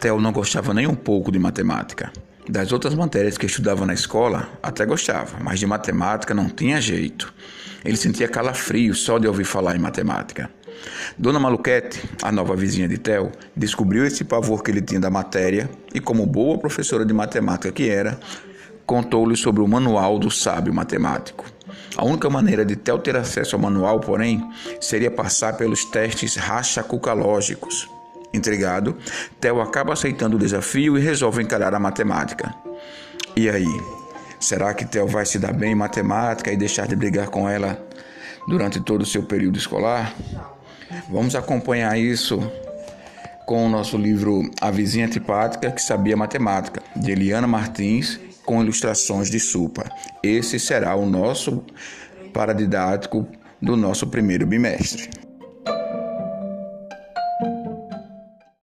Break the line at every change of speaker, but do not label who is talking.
Theo não gostava nem um pouco de matemática. Das outras matérias que estudava na escola, até gostava, mas de matemática não tinha jeito. Ele sentia calafrio só de ouvir falar em matemática. Dona Maluquete, a nova vizinha de Theo, descobriu esse pavor que ele tinha da matéria e, como boa professora de matemática que era, contou-lhe sobre o manual do sábio matemático. A única maneira de Theo ter acesso ao manual, porém, seria passar pelos testes rachacucalógicos. Intrigado, Theo acaba aceitando o desafio e resolve encarar a matemática. E aí? Será que Theo vai se dar bem em matemática e deixar de brigar com ela durante todo o seu período escolar? Vamos acompanhar isso com o nosso livro A Vizinha Antipática que Sabia Matemática, de Eliana Martins, com ilustrações de Supa. Esse será o nosso paradidático do nosso primeiro bimestre.